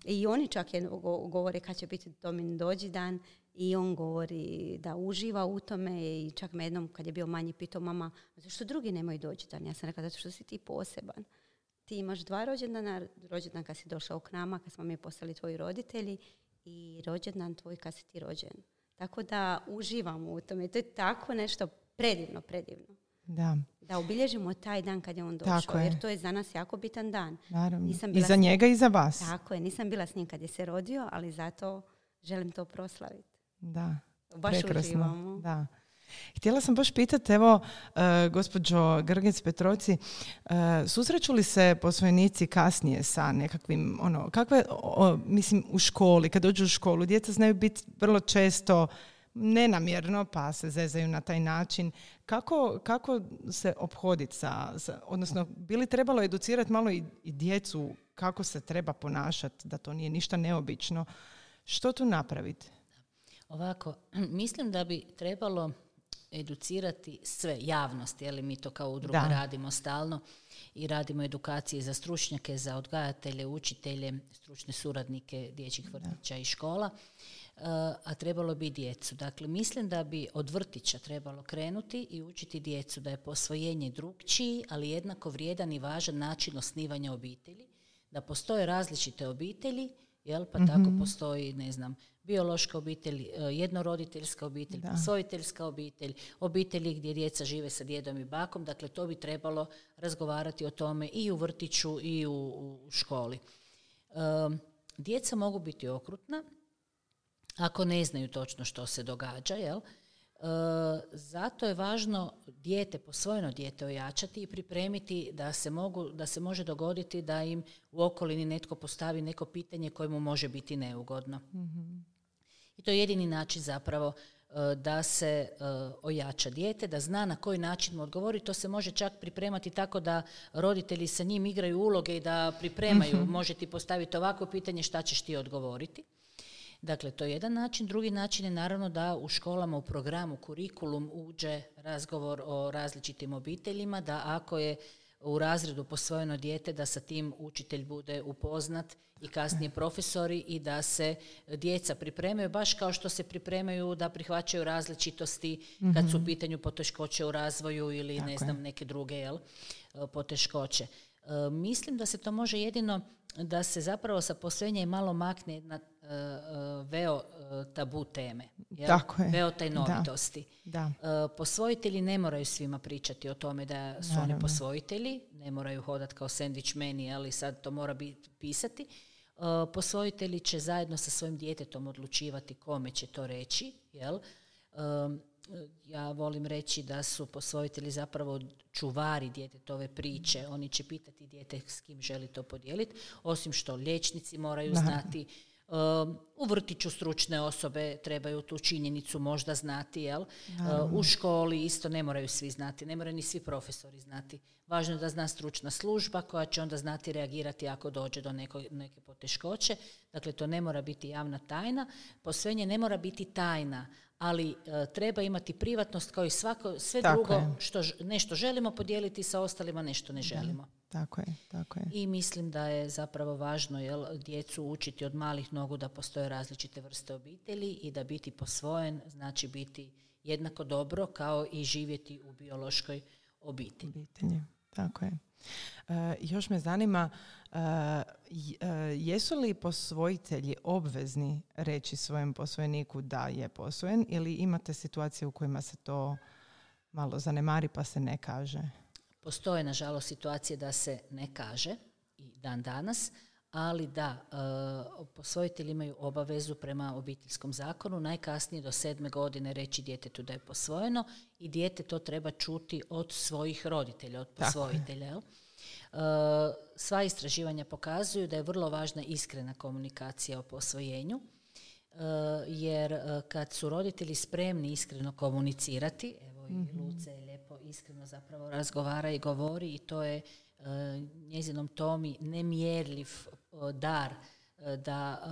i oni čak go- govore kad će biti Domin dođendan i on govori da uživa u tome i čak me jednom kad je bio manji pitao mama zašto drugi nemaju dođendan? Ja sam rekla zato što si ti poseban. Ti imaš dva rođendana, rođendan kad si došao k nama, kad smo mi postali tvoji roditelji i rođendan tvoj kad si ti rođen. Tako da uživam u tome. To je tako nešto predivno, predivno. Da, Da obilježimo taj dan kad je on došao, Tako je. jer to je za nas jako bitan dan. naravno. Nisam I za njega i za vas. Tako je, nisam bila s njim kad je se rodio, ali zato želim to proslaviti. Da. Baš Prekrasno. uživamo. Da. Htjela sam baš pitati, evo, e, gospođo Grgec Petroci, e, susreću li se posvojenici kasnije sa nekakvim, ono, kakve, o, mislim, u školi, kad dođu u školu, djeca znaju biti vrlo često nenamjerno, pa se zezaju na taj način. Kako, kako se obhoditi sa, sa- odnosno, bi li trebalo educirati malo i, i djecu kako se treba ponašati, da to nije ništa neobično? Što tu napraviti? Ovako, (clears throat) mislim da bi trebalo educirati sve, javnost, je li mi to kao udruga Da. radimo stalno i radimo edukacije za stručnjake, za odgajatelje, učitelje, stručne suradnike dječjih vrtića i škola, e, a trebalo bi i djecu. Dakle, mislim da bi od vrtića trebalo krenuti i učiti djecu da je posvojenje drugčiji, ali jednako vrijedan i važan način osnivanja obitelji, da postoje različite obitelji, jel, pa tako postoji, ne znam, biološka obitelj, e, jednoroditeljska obitelj, posvojiteljska obitelj, obitelji gdje djeca žive sa djedom i bakom, dakle to bi trebalo razgovarati o tome i u vrtiću i u, u školi. E, djeca mogu biti okrutna, ako ne znaju točno što se događa, jel? E, zato je važno dijete, posvojeno dijete ojačati i pripremiti da se, mogu, da se može dogoditi da im u okolini netko postavi neko pitanje koje mu može biti neugodno. I to je jedini način zapravo e, da se e, ojača dijete, da zna na koji način mu odgovoriti. To se može čak pripremati tako da roditelji sa njim igraju uloge i da pripremaju. Može ti postaviti ovako pitanje šta ćeš ti odgovoriti. Dakle, to je jedan način. Drugi način je naravno da u školama u programu kurikulum uđe razgovor o različitim obiteljima, da ako je u razredu posvojeno dijete, da sa tim učitelj bude upoznat i kasnije profesori i da se djeca pripremaju, baš kao što se pripremaju da prihvaćaju različitosti kad su u pitanju poteškoće u razvoju ili ne znam neke druge jel, poteškoće. E, mislim da se to može jedino da se zapravo sa posvojenjem malo makne jedna e, veo e, tabu teme. jel? Tako je. Veo tajnovitosti. Da. E, posvojitelji ne moraju svima pričati o tome da su oni posvojitelji, ne moraju hodati kao sandvič meni, ali sad to mora biti pisati. Posvojitelji će zajedno sa svojim djetetom odlučivati kome će to reći, jel? Ja volim reći da su posvojitelji zapravo čuvari djetetove priče. Oni će pitati dijete s kim želi to podijeliti, osim što liječnici moraju znati, u vrtiću stručne osobe trebaju tu činjenicu možda znati, jel? U školi isto ne moraju svi znati, ne moraju ni svi profesori znati. Važno je da zna stručna služba koja će onda znati reagirati ako dođe do neko, neke poteškoće. Dakle, to ne mora biti javna tajna. Posvojenje ne mora biti tajna, ali uh, treba imati privatnost kao i svako, sve Tako drugo je. što nešto želimo podijeliti sa ostalima, nešto ne želimo. Tako je, tako je. I mislim da je zapravo važno jel, djecu učiti od malih nogu da postoje različite vrste obitelji i da biti posvojen znači biti jednako dobro kao i živjeti u biološkoj obitelji. obitelji. Tako je. E, još me zanima, e, e, jesu li posvojitelji obvezni reći svojem posvojeniku da je posvojen ili imate situacije u kojima se to malo zanemari pa se ne kaže? Postoje, nažalost, situacije da se ne kaže i dan danas, ali da, e, posvojitelji imaju obavezu prema obiteljskom zakonu najkasnije do sedme godine reći djetetu da je posvojeno i dijete to treba čuti od svojih roditelja, od posvojitelja. Jel? E, sva istraživanja pokazuju da je vrlo važna iskrena komunikacija o posvojenju, e, jer kad su roditelji spremni iskreno komunicirati, evo i mhm. Luce je lijepo iskreno zapravo razgovara i govori i to je njezinom Tomi nemjerljiv dar e, da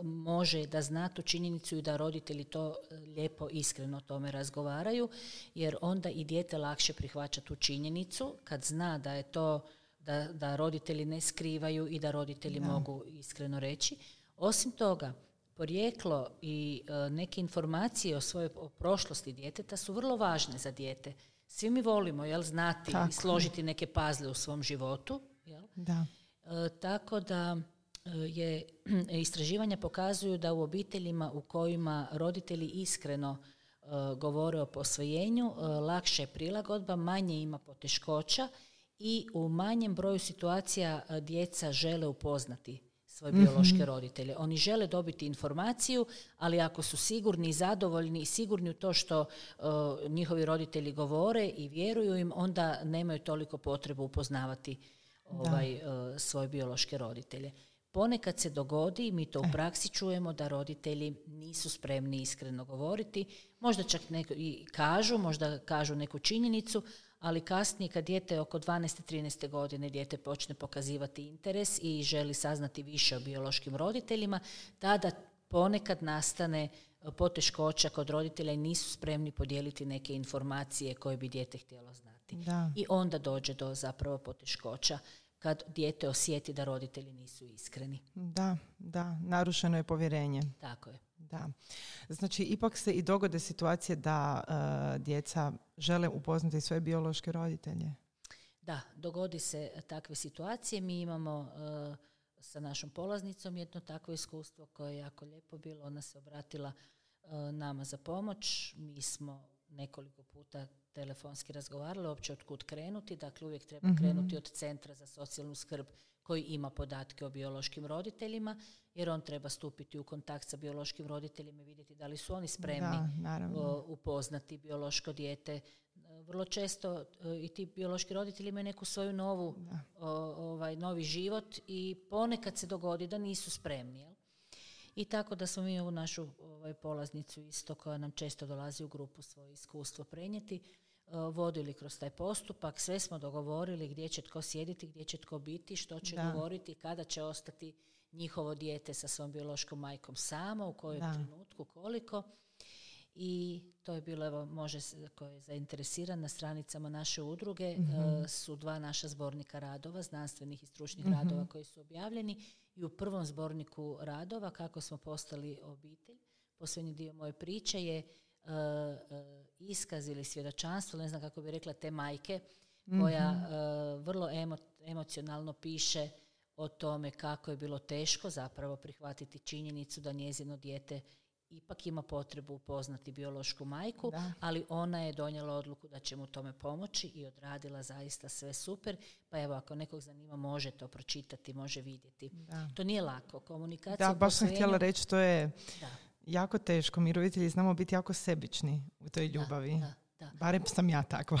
e, može, da zna tu činjenicu i da roditelji to e, lijepo iskreno o tome razgovaraju, jer onda i dijete lakše prihvaća tu činjenicu kad zna da je to, da, da roditelji ne skrivaju i da roditelji mogu iskreno reći. Osim toga, porijeklo i neke informacije o svojoj o prošlosti djeteta su vrlo važne za dijete. Svi mi volimo jel, znati i složiti neke pazle u svom životu. Jel? Da. E, tako da e, je (clears throat) istraživanja pokazuju da u obiteljima u kojima roditelji iskreno e, govore o posvojenju, lakše je prilagodba, manje ima poteškoća i u manjem broju situacija djeca žele upoznati svoje biološke mhm. roditelje. Oni žele dobiti informaciju, ali ako su sigurni i zadovoljni i sigurni u to što njihovi roditelji govore i vjeruju im, onda nemaju toliko potrebu upoznavati ovaj, uh, svoje biološke roditelje. Ponekad se dogodi, mi to u eh. praksi čujemo, da roditelji nisu spremni iskreno govoriti, možda čak neko i kažu, možda kažu neku činjenicu, ali kasnije kad dijete oko 12. 13. godine dijete počne pokazivati interes i želi saznati više o biološkim roditeljima, tada ponekad nastane uh, poteškoća kod roditelja i nisu spremni podijeliti neke informacije koje bi dijete htjelo znati. Da. I onda dođe do zapravo poteškoća kad dijete osjeti da roditelji nisu iskreni. Da, da, narušeno je povjerenje. Tako je. Da. Znači, ipak se i dogode situacije da uh, djeca žele upoznati svoje biološke roditelje. Da, dogodi se takve situacije. Mi imamo uh, sa našom polaznicom jedno takvo iskustvo koje je jako lijepo bilo. Ona se obratila uh, nama za pomoć. Mi smo nekoliko puta telefonski razgovarali uopće od kud krenuti. Dakle, uvijek treba mhm. krenuti od Centra za socijalnu skrb koji ima podatke o biološkim roditeljima, jer on treba stupiti u kontakt sa biološkim roditeljima i vidjeti da li su oni spremni upoznati biološko dijete. Vrlo često e, i ti biološki roditelji imaju neku svoju novu, ovaj, novi život i ponekad se dogodi da nisu spremni. Jel? I tako da smo mi ovu našu ovaj, polaznicu isto koja nam često dolazi u grupu svoje iskustvo prenijeti, E, vodili kroz taj postupak, sve smo dogovorili gdje će tko sjediti, gdje će tko biti, što će govoriti, kada će ostati njihovo dijete sa svom biološkom majkom samo, u kojem trenutku, koliko. I to je bilo, evo, može, ko je zainteresiran na stranicama naše udruge, e, mhm. su dva naša zbornika radova, znanstvenih i stručnih mhm. radova koji su objavljeni i u prvom zborniku radova, kako smo postali obitelj, posljednji dio moje priče je uh, iskaz ili svjedočanstvo, ne znam kako bi rekla, te majke, koja uh, vrlo emocionalno piše o tome kako je bilo teško zapravo prihvatiti činjenicu da njezino dijete ipak ima potrebu upoznati biološku majku, ali ona je donijela odluku da će mu tome pomoći i odradila zaista sve super. Pa evo, ako nekog zanima, može to pročitati, može vidjeti. To nije lako. Komunikacija Da, baš sam htjela reći, to je jako teško. Mi roditelji znamo biti jako sebični u toj ljubavi. Da, da, Barem sam ja takva.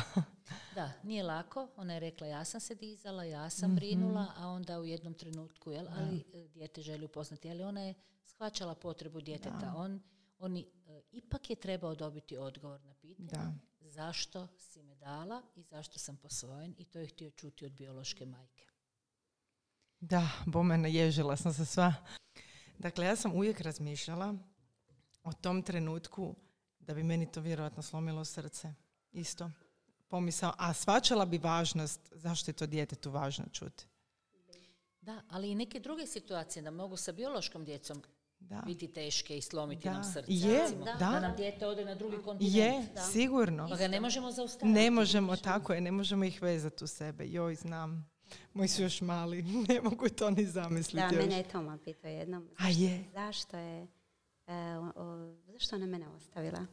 da, nije lako. Ona je rekla ja sam se dizala, ja sam mm brinula, a onda u jednom trenutku, jel, ali e, dijete želi upoznati. Ali ona je shvaćala potrebu djeteta. On, oni, e, ipak je trebao dobiti odgovor na pitanje zašto si me dala i zašto sam posvojen i to je htio čuti od biološke majke. Da, bome naježila sam se sva. Dakle, ja sam uvijek razmišljala o tom trenutku da bi meni to vjerojatno slomilo srce. Isto. Pomisao, a svačala bi važnost, zašto je to djetetu važno čuti. Da, ali i neke druge situacije da mogu sa biološkom djecom da. biti teške i slomiti nam srce. Je, da. da. nam dijete ode na drugi kontinent. Je, sigurno. Pa ga ne možemo zaustaviti. Ne možemo, tako je, ne možemo ih vezati u sebe. Joj, znam. Moji su još mali, (laughs) ne mogu to ni zamisliti. Da, mene je Toma pitao jednom. A je? Zašto je O, zašto ona mene ostavila?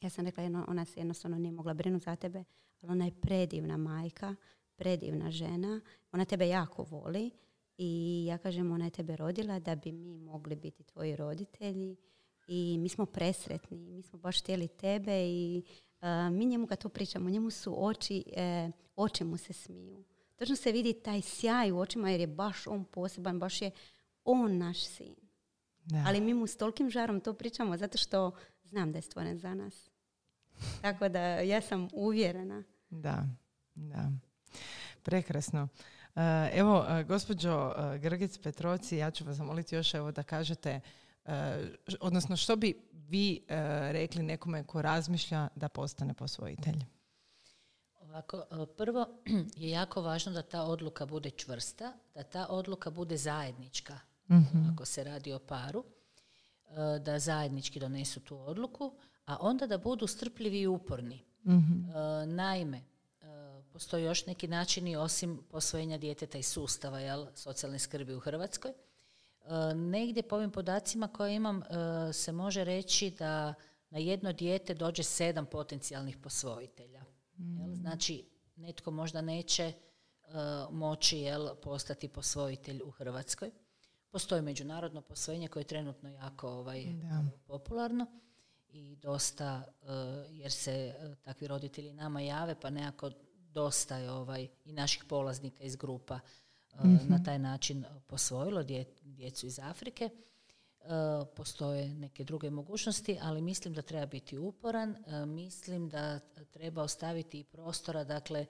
Ja sam rekla, jedno, ona se jednostavno nije mogla brinuti za tebe, ali ona je predivna majka, predivna žena, ona tebe jako voli i ja kažem, ona je tebe rodila da bi mi mogli biti tvoji roditelji i mi smo presretni, mi smo baš htjeli tebe i mi njemu kad to pričamo, njemu su oči, e, oči mu se smiju. Točno se vidi taj sjaj u očima jer je baš on poseban, baš je on naš sin. Da. Ali mi mu s tolikim žarom to pričamo zato što znam da je stvoren za nas. Tako da ja sam uvjerena. Da, da. Prekrasno. E, evo, e, gospođo Grgic Petroci, ja ću vas zamoliti još evo da kažete odnosno što bi vi rekli nekome ko razmišlja da postane posvojitelj? Ovako, e, prvo (clears throat) je jako važno da ta odluka bude čvrsta, da ta odluka bude zajednička, mhm. ako se radi o paru, e, da zajednički donesu tu odluku, a onda da budu strpljivi i uporni. Mhm. E, naime, postoji još neki načini osim posvojenja djeteta i sustava jel, socijalne skrbi u Hrvatskoj. Negdje po ovim podacima koje imam se može reći da na jedno dijete dođe sedam potencijalnih posvojitelja. Jel? Znači, netko možda neće uh, moći jel, postati posvojitelj u Hrvatskoj. Postoji međunarodno posvojenje koje je trenutno jako ovaj, popularno i dosta, uh, jer se uh, takvi roditelji nama jave, pa nekako dosta je ovaj, i naših polaznika iz grupa mhm. na taj način posvojilo djecu iz Afrike. E, postoje neke druge mogućnosti, ali mislim da treba biti uporan, e, mislim da treba ostaviti i prostora, dakle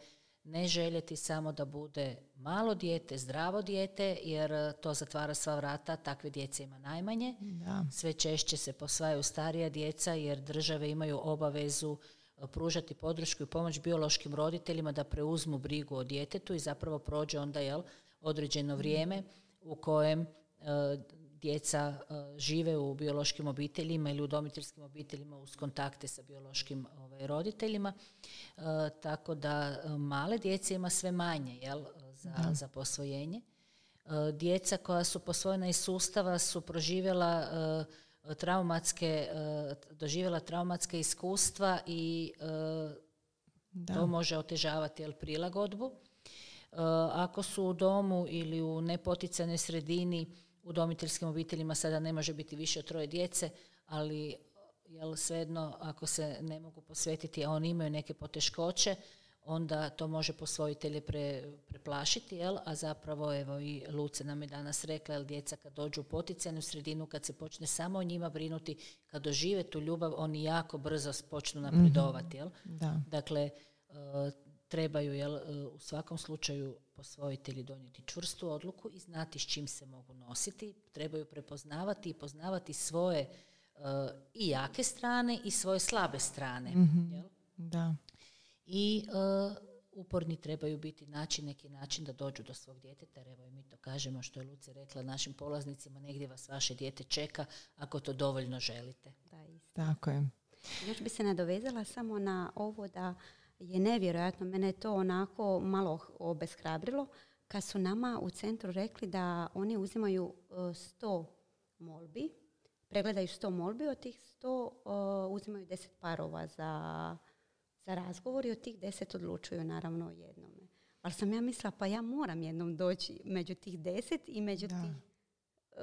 ne željeti samo da bude malo dijete, zdravo dijete, jer to zatvara sva vrata, takve djece ima najmanje. Da. Sve češće se posvajaju starija djeca jer države imaju obavezu e, pružati podršku i pomoć biološkim roditeljima da preuzmu brigu o djetetu i zapravo prođe onda jel, određeno vrijeme u kojem djeca e, žive u biološkim obiteljima ili u domiteljskim obiteljima uz kontakte sa biološkim ovaj, roditeljima. E, tako da e, male djece ima sve manje jel, za, za posvojenje. Djeca koja su posvojena iz sustava su proživjela traumatske, doživjela traumatske iskustva i to može otežavati jel, prilagodbu. Ako su u domu ili u nepoticanoj sredini udomiteljskim obiteljima sada ne može biti više od troje djece, ali jel svejedno ako se ne mogu posvetiti, a oni imaju neke poteškoće, onda to može posvojitelje pre, preplašiti, jel? a zapravo evo i Luce nam je danas rekla, jel djeca kad dođu u poticajnu sredinu, kad se počne samo o njima brinuti, kad dožive tu ljubav, oni jako brzo počnu napredovati. Jel? Da. Dakle, e, trebaju jel, e, u svakom slučaju posvojitelji donijeti čvrstu odluku i znati s čim se mogu nositi. Trebaju prepoznavati i poznavati svoje e, i jake strane i svoje slabe strane. Mhm. Jel? Da. I uh, uporni trebaju biti naći neki način da dođu do svog djeteta, jer evo i mi to kažemo što je Luce rekla našim polaznicima, negdje vas vaše dijete čeka ako to dovoljno želite. Da, isto. Tako je. Još bi se nadovezala samo na ovo da je nevjerojatno. Mene je to onako malo obeshrabrilo kad su nama u centru rekli da oni uzimaju e, sto molbi, pregledaju sto molbi, od tih sto e, uzimaju deset parova za, za razgovor i od tih deset odlučuju naravno o jednome. Ali sam ja mislila, pa ja moram jednom doći među tih deset i među tih e,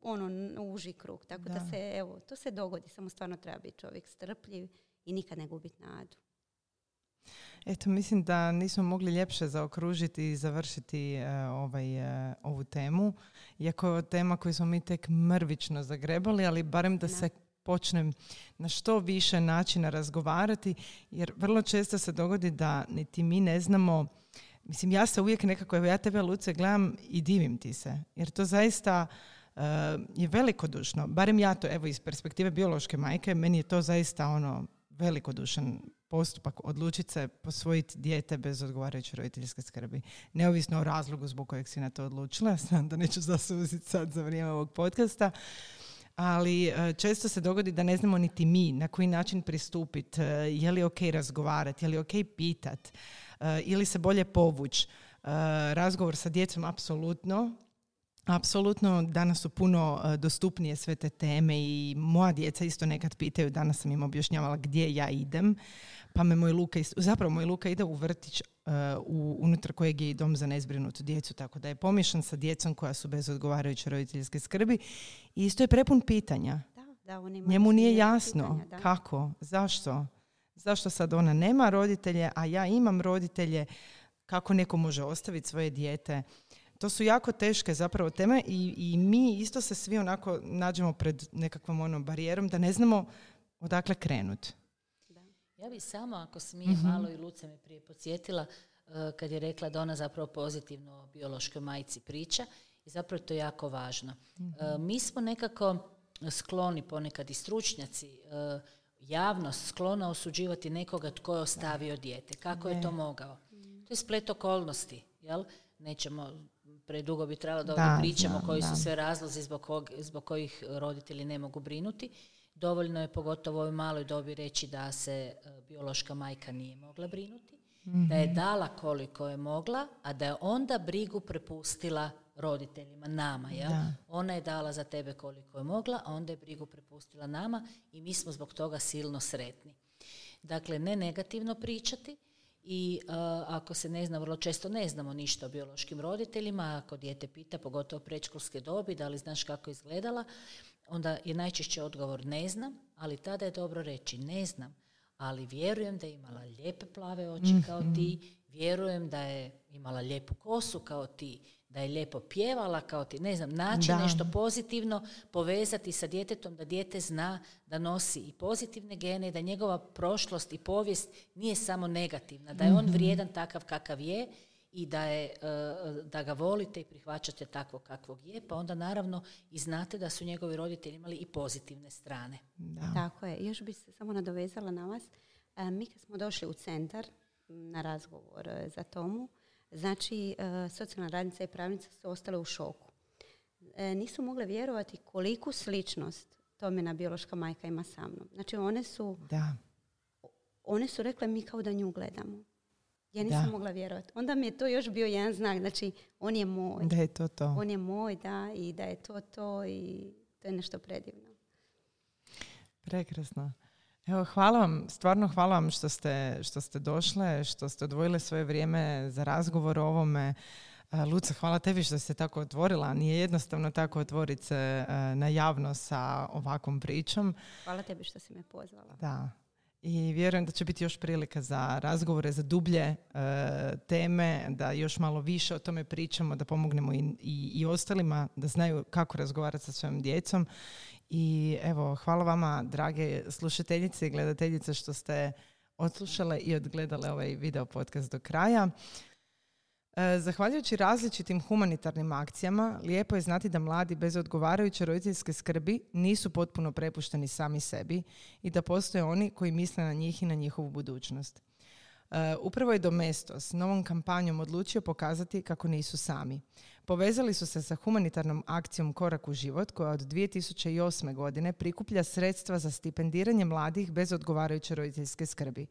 ono, uži krug. Tako da. da. se, evo, to se dogodi. Samo stvarno treba biti čovjek strpljiv i nikad ne gubiti nadu. Eto, mislim da nismo mogli ljepše zaokružiti i završiti uh, ovaj, uh, ovu temu. Iako je tema koju smo mi tek mrvično zagrebali, ali barem da se počnem na što više načina razgovarati, jer vrlo često se dogodi da niti mi ne znamo, mislim ja se uvijek nekako, evo ja tebe Luce gledam i divim ti se, jer to zaista uh, je velikodušno, barem ja to, evo iz perspektive biološke majke, meni je to zaista ono velikodušan postupak odlučiti se posvojiti dijete bez odgovarajuće roditeljske skrbi. Neovisno o razlogu zbog kojeg si na to odlučila, (laughs) znam da neću zasuziti sad za vrijeme ovog podcasta, ali e, često se dogodi da ne znamo niti mi na koji način pristupiti, e, je li ok razgovarati, je li ok pitat, e, ili se bolje povući. Razgovor sa djecom apsolutno, Apsolutno, danas su puno uh, dostupnije sve te teme i moja djeca isto nekad pitaju, danas sam im objašnjavala gdje ja idem, pa me moj Luka, zapravo moj Luka ide u vrtić uh, u, unutar kojeg je i dom za nezbrinutu djecu, tako da je pomiješan sa djecom koja su bez odgovarajuće roditeljske skrbi i isto je prepun pitanja. Da, da, Njemu nije jasno kako, zašto, zašto sad ona nema roditelje, a ja imam roditelje, kako neko može ostaviti svoje dijete to su jako teške zapravo teme i, i mi isto se svi onako nađemo pred nekakvom onom barijerom da ne znamo odakle krenuti. Ja bi samo, ako smije mm malo i Luce me prije podsjetila, uh, kad je rekla da ona zapravo pozitivno o biološkoj majci priča i zapravo to je jako važno. Mhm. Uh, mi smo nekako skloni ponekad i stručnjaci, uh, javnost sklona osuđivati nekoga tko je ostavio dijete. Kako je to mogao? To je splet okolnosti. Jel? Nećemo predugo bi trebalo da ovdje pričamo koji su sve razlozi zbog, zbog kojih roditelji ne mogu brinuti. Dovoljno je pogotovo u ovoj maloj dobi reći da se e, biološka majka nije mogla brinuti, da je mhm. dala koliko je mogla, a da je onda brigu prepustila roditeljima, nama. Ja? Ona je dala za tebe koliko je mogla, a onda je brigu prepustila nama i mi smo zbog toga silno sretni. Dakle, ne negativno pričati, i uh, ako se ne zna, vrlo često ne znamo ništa o biološkim roditeljima, ako dijete pita, pogotovo predškolske dobi, da li znaš kako izgledala, onda je najčešće odgovor ne znam, ali tada je dobro reći ne znam, ali vjerujem da je imala lijepe plave oči kao ti, mhm. vjerujem da je imala lijepu kosu kao ti, da je lijepo pjevala kao ti, ne znam, naći nešto pozitivno, povezati sa djetetom, da dijete zna da nosi i pozitivne gene, da njegova prošlost i povijest nije samo negativna, da je on mhm. vrijedan takav kakav je i da, je, e, da ga volite i prihvaćate takvog kakvog je, pa onda naravno i znate da su njegovi roditelji imali i pozitivne strane. Da. Tako je. Još bi se samo nadovezala na vas. E, mi kad smo došli u centar na razgovor e, za tomu, Znači, e, socijalna radnica i pravnica su ostale u šoku. E, nisu mogle vjerovati koliku sličnost Tomina biološka majka ima sa mnom. Znači, one su, da. one su rekle mi kao da nju gledamo. Ja nisam mogla vjerovati. Onda mi je to još bio jedan znak. Znači, on je moj. Da je to to. On je moj, da, i da je to to i to je nešto predivno. Prekrasno. Evo, hvala vam, stvarno hvala vam što ste, što ste došle, što ste odvojile svoje vrijeme za razgovor o ovome. E, Luca, hvala tebi što ste tako otvorila. Nije jednostavno tako otvoriti se e, na javno sa ovakvom pričom. Hvala tebi što si me pozvala. Da. I vjerujem da će biti još prilika za razgovore, za dublje e, teme, da još malo više o tome pričamo, da pomognemo i, i, i ostalima da znaju kako razgovarati sa svojom djecom i evo, hvala vama, drage slušateljice i gledateljice, što ste odslušale i odgledale ovaj video podcast do kraja. E, zahvaljujući različitim humanitarnim akcijama, lijepo je znati da mladi bez odgovarajuće roditeljske skrbi nisu potpuno prepušteni sami sebi i da postoje oni koji misle na njih i na njihovu budućnost. E, upravo je Domestos novom kampanjom odlučio pokazati kako nisu sami. Povezali su se sa humanitarnom akcijom Korak u život koja od 2008. godine prikuplja sredstva za stipendiranje mladih bez odgovarajuće roditeljske skrbi.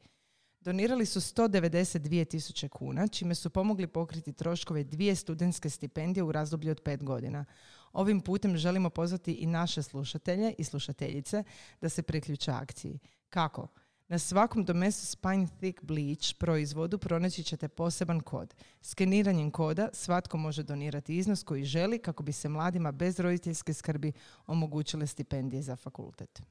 Donirali su 192 tisuće kuna, čime su pomogli pokriti troškove dvije studentske stipendije u razdoblju od pet godina. Ovim putem želimo pozvati i naše slušatelje i slušateljice da se priključe akciji. Kako? Na svakom domesu Spine Thick Bleach proizvodu pronaći ćete poseban kod. Skeniranjem koda svatko može donirati iznos koji želi kako bi se mladima bez roditeljske skrbi omogućile stipendije za fakultet.